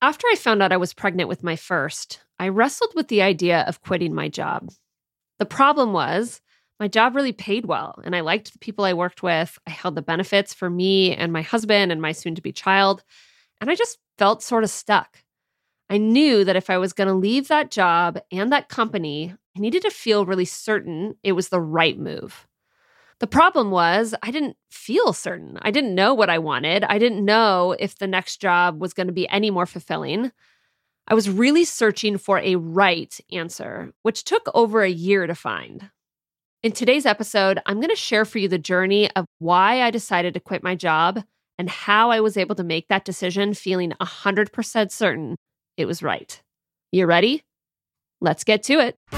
After I found out I was pregnant with my first, I wrestled with the idea of quitting my job. The problem was, my job really paid well, and I liked the people I worked with. I held the benefits for me and my husband and my soon to be child, and I just felt sort of stuck. I knew that if I was going to leave that job and that company, I needed to feel really certain it was the right move. The problem was, I didn't feel certain. I didn't know what I wanted. I didn't know if the next job was going to be any more fulfilling. I was really searching for a right answer, which took over a year to find. In today's episode, I'm going to share for you the journey of why I decided to quit my job and how I was able to make that decision feeling 100% certain it was right. You ready? Let's get to it.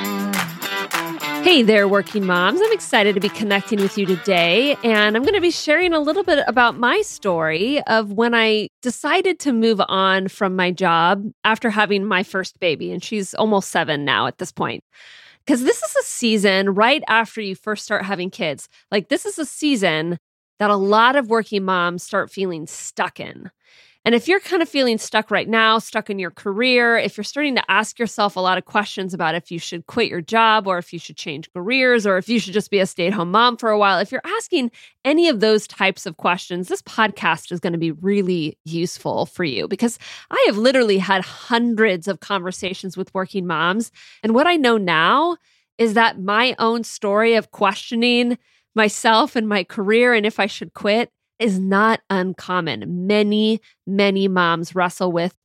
Hey there, working moms. I'm excited to be connecting with you today. And I'm going to be sharing a little bit about my story of when I decided to move on from my job after having my first baby. And she's almost seven now at this point. Because this is a season right after you first start having kids. Like, this is a season that a lot of working moms start feeling stuck in. And if you're kind of feeling stuck right now, stuck in your career, if you're starting to ask yourself a lot of questions about if you should quit your job or if you should change careers or if you should just be a stay at home mom for a while, if you're asking any of those types of questions, this podcast is going to be really useful for you because I have literally had hundreds of conversations with working moms. And what I know now is that my own story of questioning myself and my career and if I should quit is not uncommon. Many, many moms wrestle with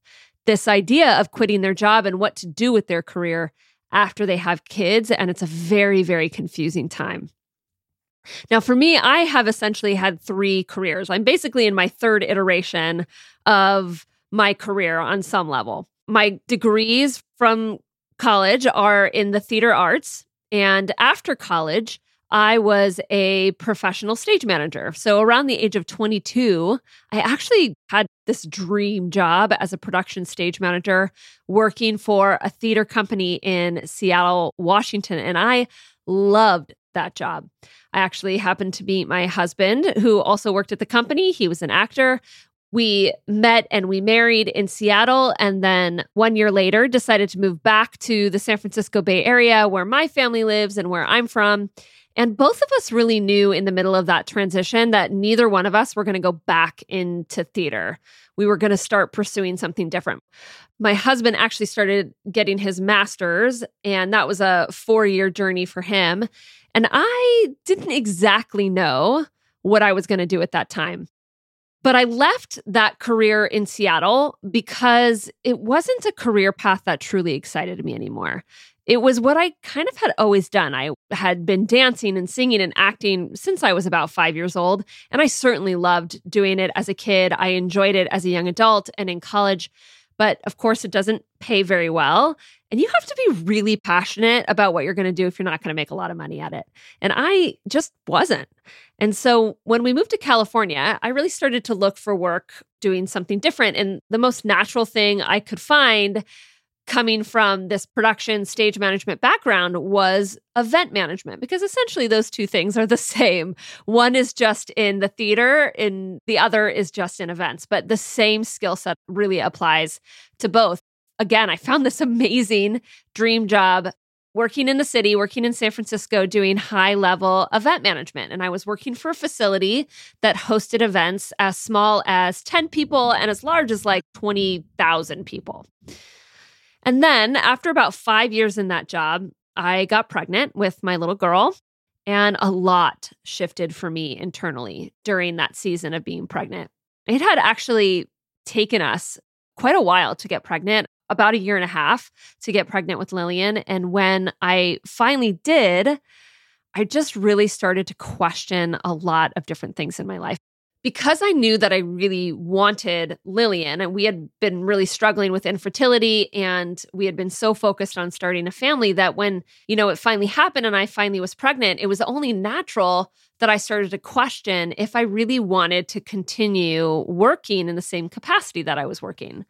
this idea of quitting their job and what to do with their career after they have kids. And it's a very, very confusing time. Now, for me, I have essentially had three careers. I'm basically in my third iteration of my career on some level. My degrees from college are in the theater arts. And after college, I was a professional stage manager. So around the age of 22, I actually had this dream job as a production stage manager working for a theater company in Seattle, Washington. And I loved that job. I actually happened to meet my husband, who also worked at the company. He was an actor. We met and we married in Seattle, and then one year later decided to move back to the San Francisco Bay Area where my family lives and where I'm from. And both of us really knew in the middle of that transition that neither one of us were going to go back into theater. We were going to start pursuing something different. My husband actually started getting his master's, and that was a four year journey for him. And I didn't exactly know what I was going to do at that time. But I left that career in Seattle because it wasn't a career path that truly excited me anymore it was what I kind of had always done. I had been dancing and singing and acting since I was about five years old. And I certainly loved doing it as a kid. I enjoyed it as a young adult and in college. But of course, it doesn't pay very well. And you have to be really passionate about what you're going to do if you're not going to make a lot of money at it. And I just wasn't. And so when we moved to California, I really started to look for work doing something different. And the most natural thing I could find coming from this production stage management background was event management because essentially those two things are the same. One is just in the theater and the other is just in events, but the same skill set really applies to both. Again, I found this amazing dream job working in the city, working in San Francisco, doing high level event management. And I was working for a facility that hosted events as small as 10 people and as large as like 20,000 people. And then after about five years in that job, I got pregnant with my little girl. And a lot shifted for me internally during that season of being pregnant. It had actually taken us quite a while to get pregnant, about a year and a half to get pregnant with Lillian. And when I finally did, I just really started to question a lot of different things in my life because I knew that I really wanted Lillian and we had been really struggling with infertility and we had been so focused on starting a family that when, you know, it finally happened and I finally was pregnant, it was only natural that I started to question if I really wanted to continue working in the same capacity that I was working.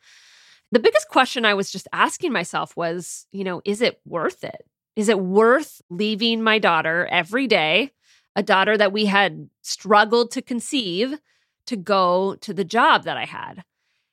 The biggest question I was just asking myself was, you know, is it worth it? Is it worth leaving my daughter every day a daughter that we had struggled to conceive to go to the job that I had?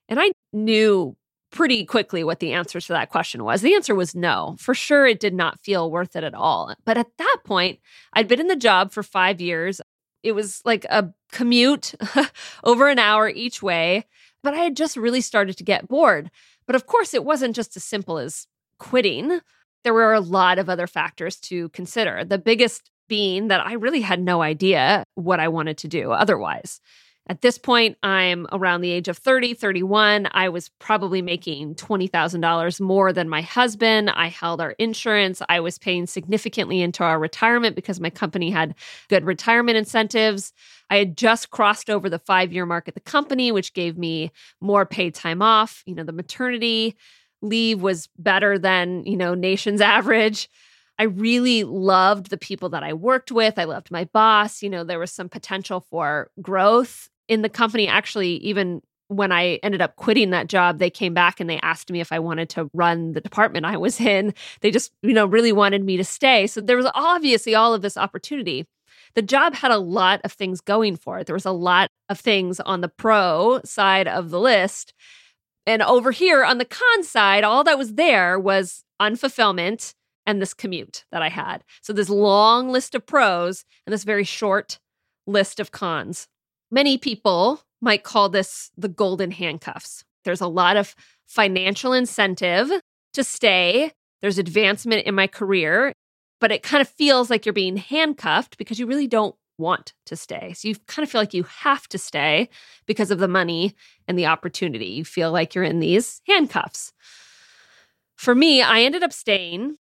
And I knew pretty quickly what the answer to that question was. The answer was no. For sure, it did not feel worth it at all. But at that point, I'd been in the job for five years. It was like a commute over an hour each way, but I had just really started to get bored. But of course, it wasn't just as simple as quitting. There were a lot of other factors to consider. The biggest being that I really had no idea what I wanted to do otherwise. At this point, I'm around the age of 30, 31. I was probably making $20,000 more than my husband. I held our insurance. I was paying significantly into our retirement because my company had good retirement incentives. I had just crossed over the five year mark at the company, which gave me more paid time off. You know, the maternity leave was better than, you know, nation's average. I really loved the people that I worked with. I loved my boss. You know, there was some potential for growth in the company. Actually, even when I ended up quitting that job, they came back and they asked me if I wanted to run the department I was in. They just, you know, really wanted me to stay. So there was obviously all of this opportunity. The job had a lot of things going for it. There was a lot of things on the pro side of the list. And over here on the con side, all that was there was unfulfillment and this commute that I had. So, this long list of pros and this very short list of cons. Many people might call this the golden handcuffs. There's a lot of financial incentive to stay, there's advancement in my career, but it kind of feels like you're being handcuffed because you really don't want to stay. So you kind of feel like you have to stay because of the money and the opportunity. You feel like you're in these handcuffs. For me, I ended up staying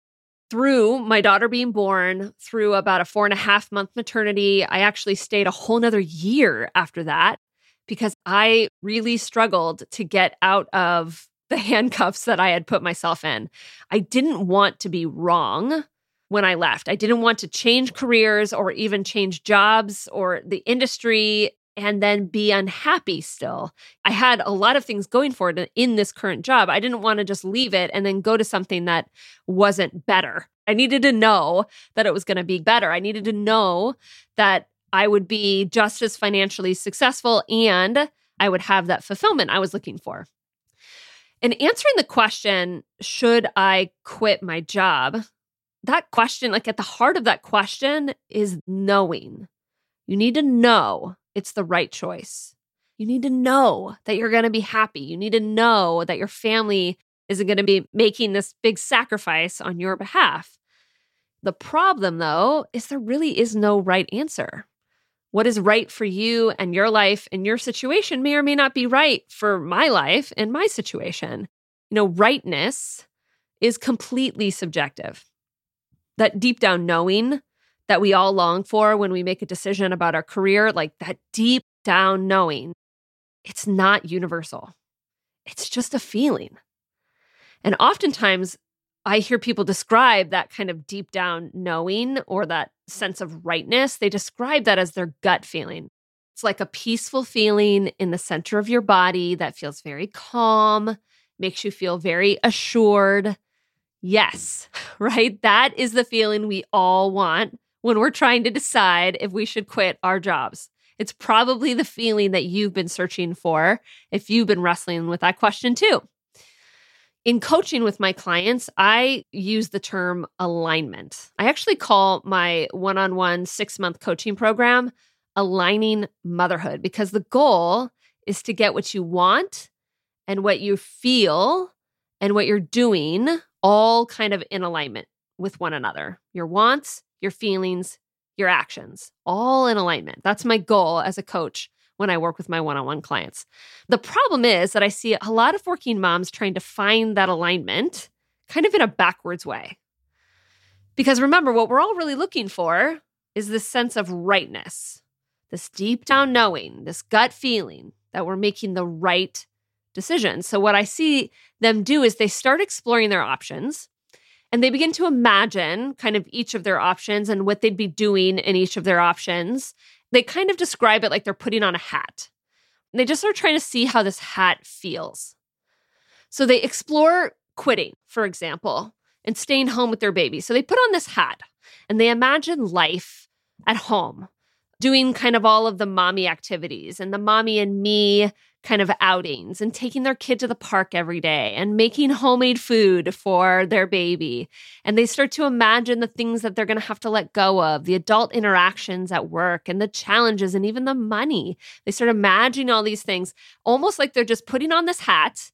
through my daughter being born, through about a four and a half month maternity. I actually stayed a whole nother year after that because I really struggled to get out of the handcuffs that I had put myself in. I didn't want to be wrong when I left. I didn't want to change careers or even change jobs or the industry and then be unhappy still. I had a lot of things going for it in this current job. I didn't want to just leave it and then go to something that wasn't better. I needed to know that it was going to be better. I needed to know that I would be just as financially successful and I would have that fulfillment I was looking for. In answering the question, should I quit my job? That question, like at the heart of that question, is knowing. You need to know it's the right choice. You need to know that you're going to be happy. You need to know that your family isn't going to be making this big sacrifice on your behalf. The problem, though, is there really is no right answer. What is right for you and your life and your situation may or may not be right for my life and my situation. You know, rightness is completely subjective. That deep down knowing that we all long for when we make a decision about our career, like that deep down knowing, it's not universal. It's just a feeling. And oftentimes, I hear people describe that kind of deep down knowing or that sense of rightness. They describe that as their gut feeling. It's like a peaceful feeling in the center of your body that feels very calm, makes you feel very assured. Yes, right? That is the feeling we all want when we're trying to decide if we should quit our jobs. It's probably the feeling that you've been searching for if you've been wrestling with that question too. In coaching with my clients, I use the term alignment. I actually call my one on one six month coaching program aligning motherhood because the goal is to get what you want and what you feel and what you're doing all kind of in alignment with one another. Your wants, your feelings, your actions, all in alignment. That's my goal as a coach when I work with my one on one clients. The problem is that I see a lot of working moms trying to find that alignment kind of in a backwards way. Because remember, what we're all really looking for is this sense of rightness, this deep down knowing, this gut feeling that we're making the right decision. So, what I see them do is they start exploring their options and they begin to imagine kind of each of their options and what they'd be doing in each of their options. They kind of describe it like they're putting on a hat. They just are trying to see how this hat feels. So, they explore quitting, for example, and staying home with their baby. So, they put on this hat and they imagine life at home doing kind of all of the mommy activities and the mommy and me kind of outings and taking their kid to the park every day and making homemade food for their baby. And they start to imagine the things that they're going to have to let go of, the adult interactions at work and the challenges and even the money. They start imagining all these things almost like they're just putting on this hat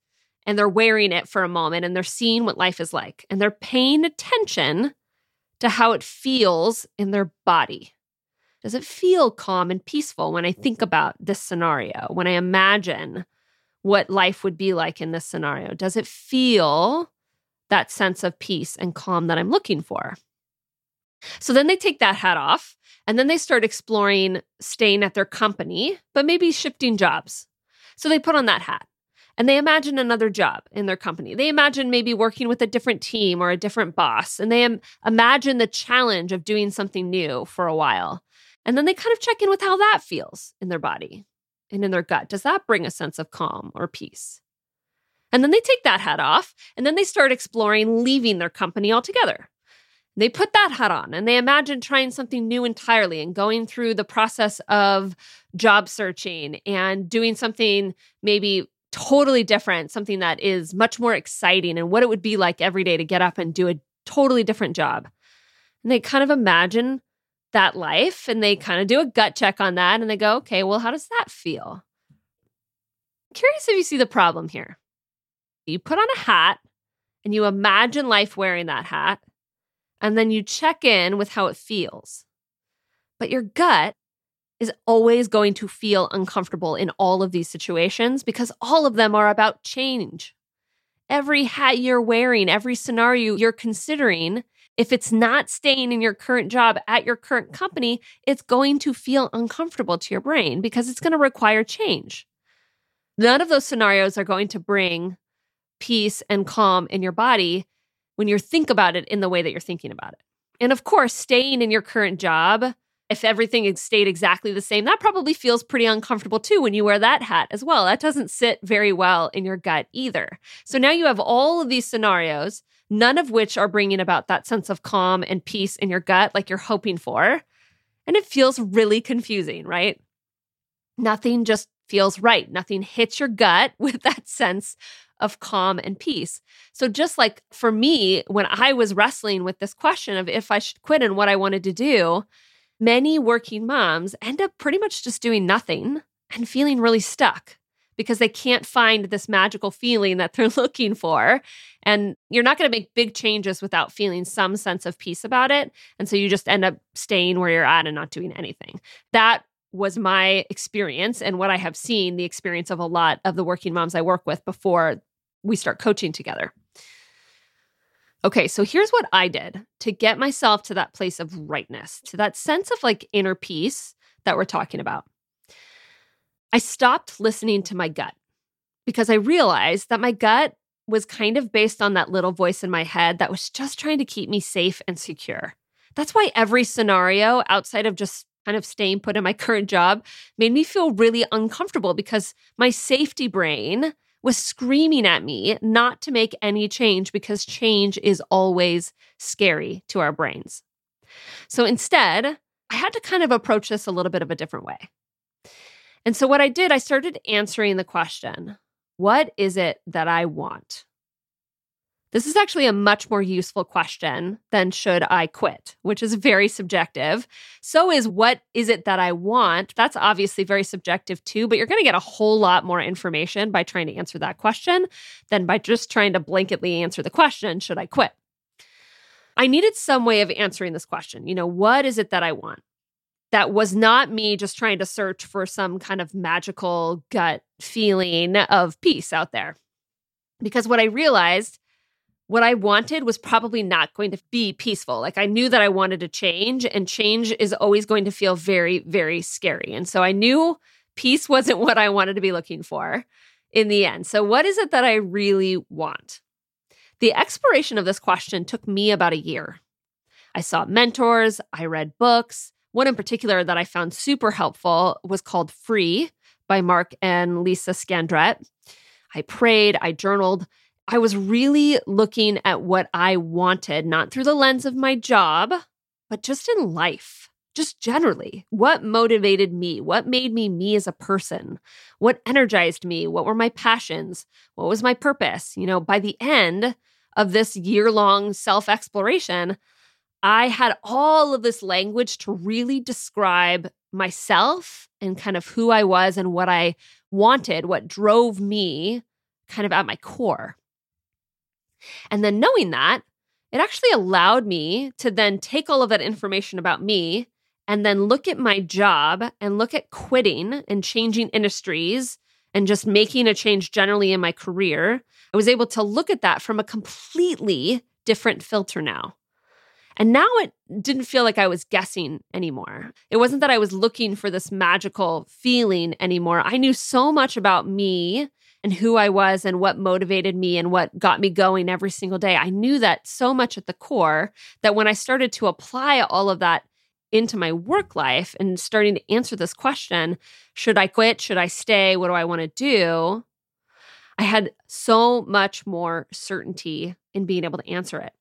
and they're wearing it for a moment and they're seeing what life is like and they're paying attention to how it feels in their body. Does it feel calm and peaceful when I think mm-hmm. about this scenario, when I imagine what life would be like in this scenario? Does it feel that sense of peace and calm that I'm looking for? So then they take that hat off and then they start exploring staying at their company, but maybe shifting jobs. So they put on that hat and they imagine another job in their company. They imagine maybe working with a different team or a different boss, and they Im- imagine the challenge of doing something new for a while. And then they kind of check in with how that feels in their body and in their gut. Does that bring a sense of calm or peace? And then they take that hat off and then they start exploring leaving their company altogether. They put that hat on and they imagine trying something new entirely and going through the process of job searching and doing something maybe totally different, something that is much more exciting and what it would be like every day to get up and do a totally different job. And they kind of imagine that life and they kind of do a gut check on that and they go, okay, well, how does that feel? curious if you see the problem here. You put on a hat and you imagine life wearing that hat, and then you check in with how it feels. But your gut is always going to feel uncomfortable in all of these situations because all of them are about change. Every hat you're wearing, every scenario you're considering if it's not staying in your current job at your current company, it's going to feel uncomfortable to your brain because it's going to require change. None of those scenarios are going to bring peace and calm in your body when you think about it in the way that you're thinking about it. And of course, staying in your current job, if everything stayed exactly the same, that probably feels pretty uncomfortable too when you wear that hat as well. That doesn't sit very well in your gut either. So now you have all of these scenarios none of which are bringing about that sense of calm and peace in your gut like you're hoping for. And it feels really confusing, right? Nothing just feels right. Nothing hits your gut with that sense of calm and peace. So, just like for me, when I was wrestling with this question of if I should quit and what I wanted to do, many working moms end up pretty much just doing nothing and feeling really stuck because they can't find this magical feeling that they're looking for. And you're not going to make big changes without feeling some sense of peace about it. And so you just end up staying where you're at and not doing anything. That was my experience and what I have seen the experience of a lot of the working moms I work with before we start coaching together. Okay, so here's what I did to get myself to that place of rightness, to that sense of like inner peace that we're talking about. I stopped listening to my gut because I realized that my gut was kind of based on that little voice in my head that was just trying to keep me safe and secure. That's why every scenario outside of just kind of staying put in my current job made me feel really uncomfortable because my safety brain was screaming at me not to make any change because change is always scary to our brains. So instead, I had to kind of approach this a little bit of a different way. And so, what I did, I started answering the question what is it that I want? This is actually a much more useful question than should I quit, which is very subjective. So is what is it that I want? That's obviously very subjective too, but you're going to get a whole lot more information by trying to answer that question than by just trying to blanketly answer the question, should I quit? I needed some way of answering this question. You know, what is it that I want? that was not me just trying to search for some kind of magical gut feeling of peace out there. Because what I realized what I wanted was probably not going to be peaceful. Like I knew that I wanted to change, and change is always going to feel very, very scary. And so I knew peace wasn't what I wanted to be looking for in the end. So, what is it that I really want? The exploration of this question took me about a year. I sought mentors, I read books. One in particular that I found super helpful was called Free by Mark and Lisa Scandrette. I prayed, I journaled. I was really looking at what I wanted, not through the lens of my job, but just in life, just generally. What motivated me? What made me me as a person? What energized me? What were my passions? What was my purpose? You know, by the end of this year long self exploration, I had all of this language to really describe myself and kind of who I was and what I wanted, what drove me kind of at my core. And then knowing that, it actually allowed me to then take all of that information about me and then look at my job and look at quitting and changing industries and just making a change generally in my career. I was able to look at that from a completely different filter now. And now it didn't feel like I was guessing anymore. It wasn't that I was looking for this magical feeling anymore. I knew so much about me and who I was and what motivated me and what got me going every single day. I knew that so much at the core that when I started to apply all of that into my work life and starting to answer this question should I quit? Should I stay? What do I want to do? I had so much more certainty in being able to answer it.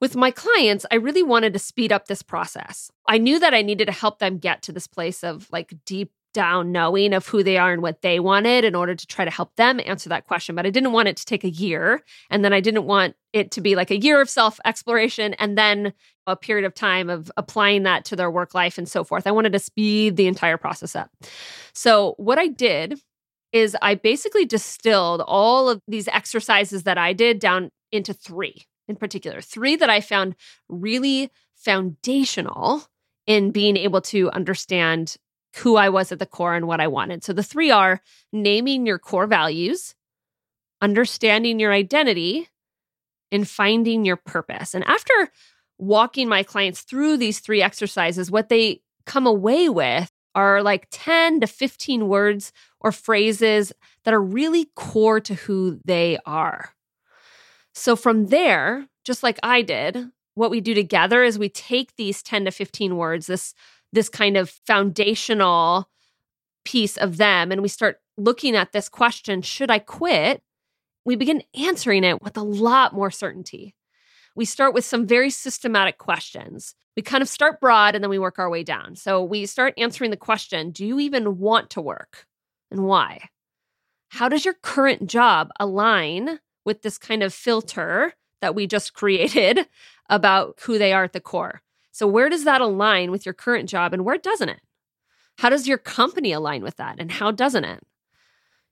With my clients, I really wanted to speed up this process. I knew that I needed to help them get to this place of like deep down knowing of who they are and what they wanted in order to try to help them answer that question. But I didn't want it to take a year. And then I didn't want it to be like a year of self exploration and then a period of time of applying that to their work life and so forth. I wanted to speed the entire process up. So, what I did is I basically distilled all of these exercises that I did down into three in particular, three that I found really foundational in being able to understand who I was at the core and what I wanted. So the three are naming your core values, understanding your identity, and finding your purpose. And after walking my clients through these three exercises, what they come away with are like 10 to 15 words or phrases that are really core to who they are. So from there, just like I did, what we do together is we take these 10 to 15 words, this this kind of foundational piece of them and we start looking at this question, should I quit? We begin answering it with a lot more certainty. We start with some very systematic questions. We kind of start broad and then we work our way down. So we start answering the question, do you even want to work? And why? How does your current job align with this kind of filter that we just created about who they are at the core. So, where does that align with your current job and where doesn't it? How does your company align with that and how doesn't it?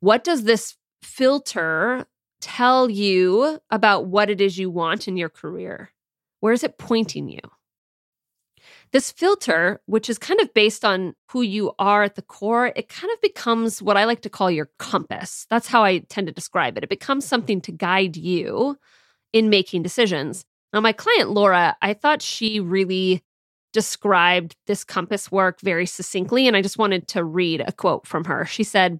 What does this filter tell you about what it is you want in your career? Where is it pointing you? This filter, which is kind of based on who you are at the core, it kind of becomes what I like to call your compass. That's how I tend to describe it. It becomes something to guide you in making decisions. Now, my client, Laura, I thought she really described this compass work very succinctly, and I just wanted to read a quote from her. She said,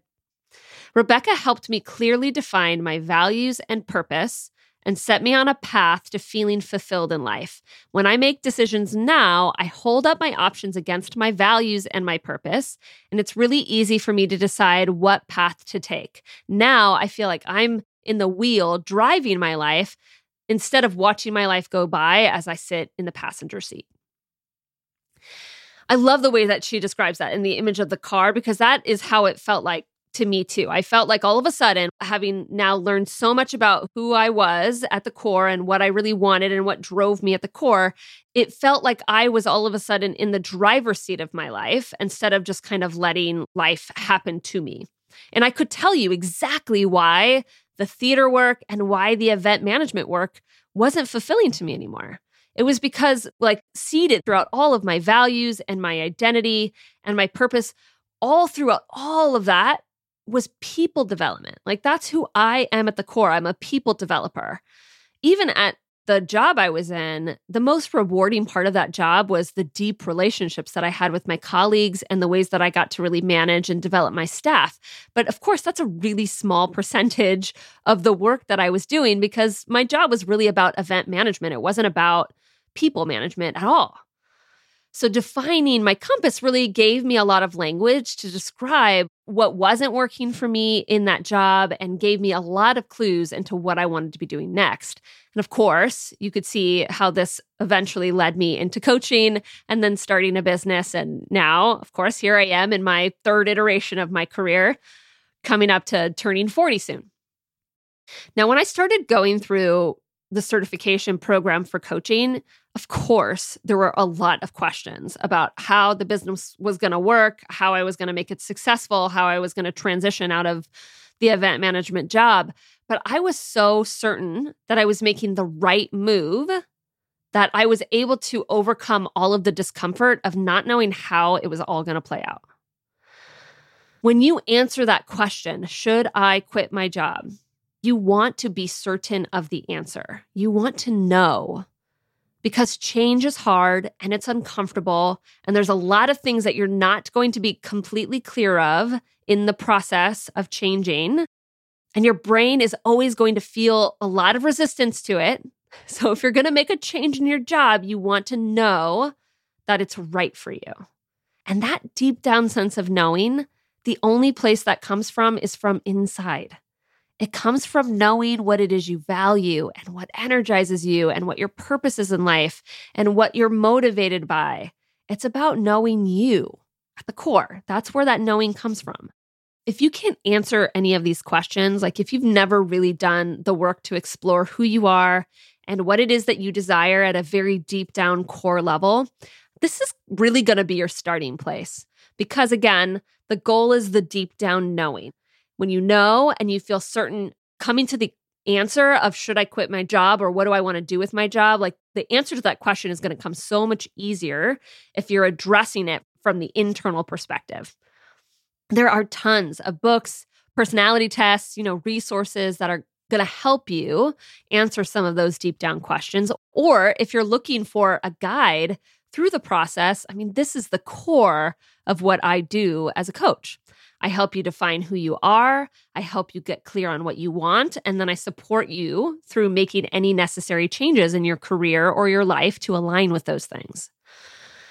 Rebecca helped me clearly define my values and purpose and set me on a path to feeling fulfilled in life. When I make decisions now, I hold up my options against my values and my purpose, and it's really easy for me to decide what path to take. Now I feel like I'm in the wheel driving my life instead of watching my life go by as I sit in the passenger seat. I love the way that she describes that in the image of the car because that is how it felt like to me too. I felt like all of a sudden, having now learned so much about who I was at the core and what I really wanted and what drove me at the core, it felt like I was all of a sudden in the driver's seat of my life instead of just kind of letting life happen to me. And I could tell you exactly why the theater work and why the event management work wasn't fulfilling to me anymore. It was because, like, seeded throughout all of my values and my identity and my purpose, all throughout all of that was people development. Like that's who I am at the core. I'm a people developer. even at the job I was in, the most rewarding part of that job was the deep relationships that I had with my colleagues and the ways that I got to really manage and develop my staff. But of course, that's a really small percentage of the work that I was doing because my job was really about event management. It wasn't about people management at all. So, defining my compass really gave me a lot of language to describe what wasn't working for me in that job and gave me a lot of clues into what I wanted to be doing next. And of course, you could see how this eventually led me into coaching and then starting a business. And now, of course, here I am in my third iteration of my career, coming up to turning 40 soon. Now, when I started going through the certification program for coaching, of course, there were a lot of questions about how the business was going to work, how I was going to make it successful, how I was going to transition out of the event management job. But I was so certain that I was making the right move that I was able to overcome all of the discomfort of not knowing how it was all going to play out. When you answer that question, should I quit my job? You want to be certain of the answer. You want to know because change is hard and it's uncomfortable. And there's a lot of things that you're not going to be completely clear of in the process of changing. And your brain is always going to feel a lot of resistance to it. So if you're going to make a change in your job, you want to know that it's right for you. And that deep down sense of knowing, the only place that comes from is from inside. It comes from knowing what it is you value and what energizes you and what your purpose is in life and what you're motivated by. It's about knowing you at the core. That's where that knowing comes from. If you can't answer any of these questions, like if you've never really done the work to explore who you are and what it is that you desire at a very deep down core level, this is really going to be your starting place. Because again, the goal is the deep down knowing when you know and you feel certain coming to the answer of should I quit my job or what do I want to do with my job, like the answer to that question is going to come so much easier if you're addressing it from the internal perspective. There are tons of books, personality tests, you know, resources that are going to help you answer some of those deep down questions. Or if you're looking for a guide through the process, I mean, this is the core of what I do as a coach. I help you define who you are. I help you get clear on what you want. And then I support you through making any necessary changes in your career or your life to align with those things.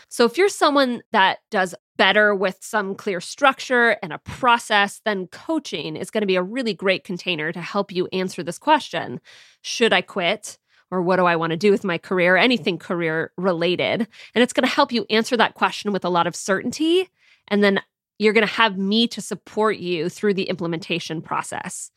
So if you're someone that does better with some clear structure and a process, then coaching is going to be a really great container to help you answer this question Should I quit? Or what do I want to do with my career? Anything career related. And it's going to help you answer that question with a lot of certainty. And then you're going to have me to support you through the implementation process.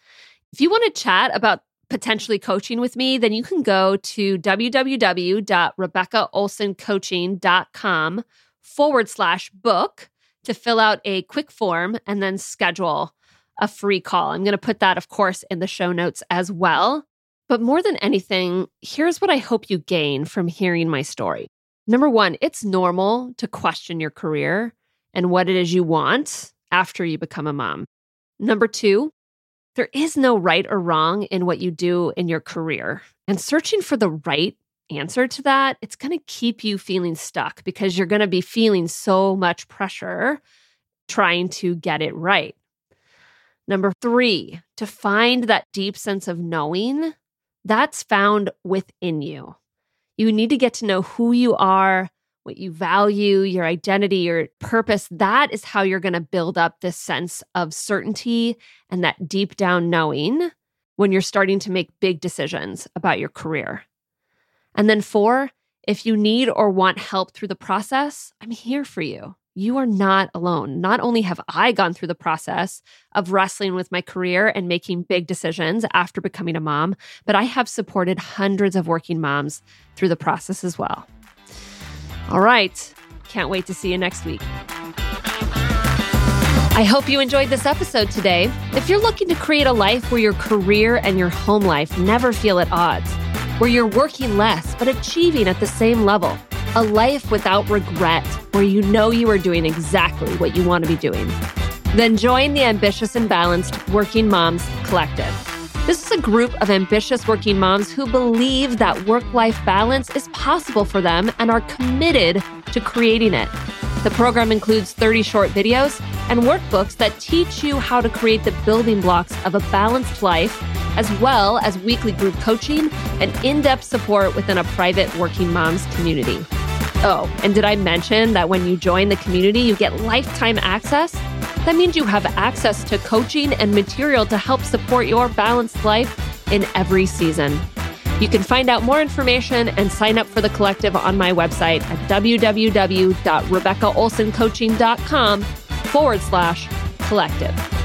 If you want to chat about potentially coaching with me, then you can go to www.rebeccaolsoncoaching.com forward slash book to fill out a quick form and then schedule a free call. I'm going to put that, of course, in the show notes as well. But more than anything, here's what I hope you gain from hearing my story. Number one, it's normal to question your career and what it is you want after you become a mom. Number two, there is no right or wrong in what you do in your career. And searching for the right answer to that, it's going to keep you feeling stuck because you're going to be feeling so much pressure trying to get it right. Number three, to find that deep sense of knowing, that's found within you. You need to get to know who you are, what you value, your identity, your purpose, that is how you're going to build up this sense of certainty and that deep down knowing when you're starting to make big decisions about your career. And then, four, if you need or want help through the process, I'm here for you. You are not alone. Not only have I gone through the process of wrestling with my career and making big decisions after becoming a mom, but I have supported hundreds of working moms through the process as well. All right. Can't wait to see you next week. I hope you enjoyed this episode today. If you're looking to create a life where your career and your home life never feel at odds, where you're working less but achieving at the same level, a life without regret, where you know you are doing exactly what you want to be doing, then join the Ambitious and Balanced Working Moms Collective. This is a group of ambitious working moms who believe that work life balance is possible for them and are committed to creating it. The program includes 30 short videos and workbooks that teach you how to create the building blocks of a balanced life, as well as weekly group coaching and in depth support within a private working moms community. Oh, and did I mention that when you join the community, you get lifetime access? That means you have access to coaching and material to help support your balanced life in every season. You can find out more information and sign up for the collective on my website at www.rebeccaolsoncoaching.com forward slash collective.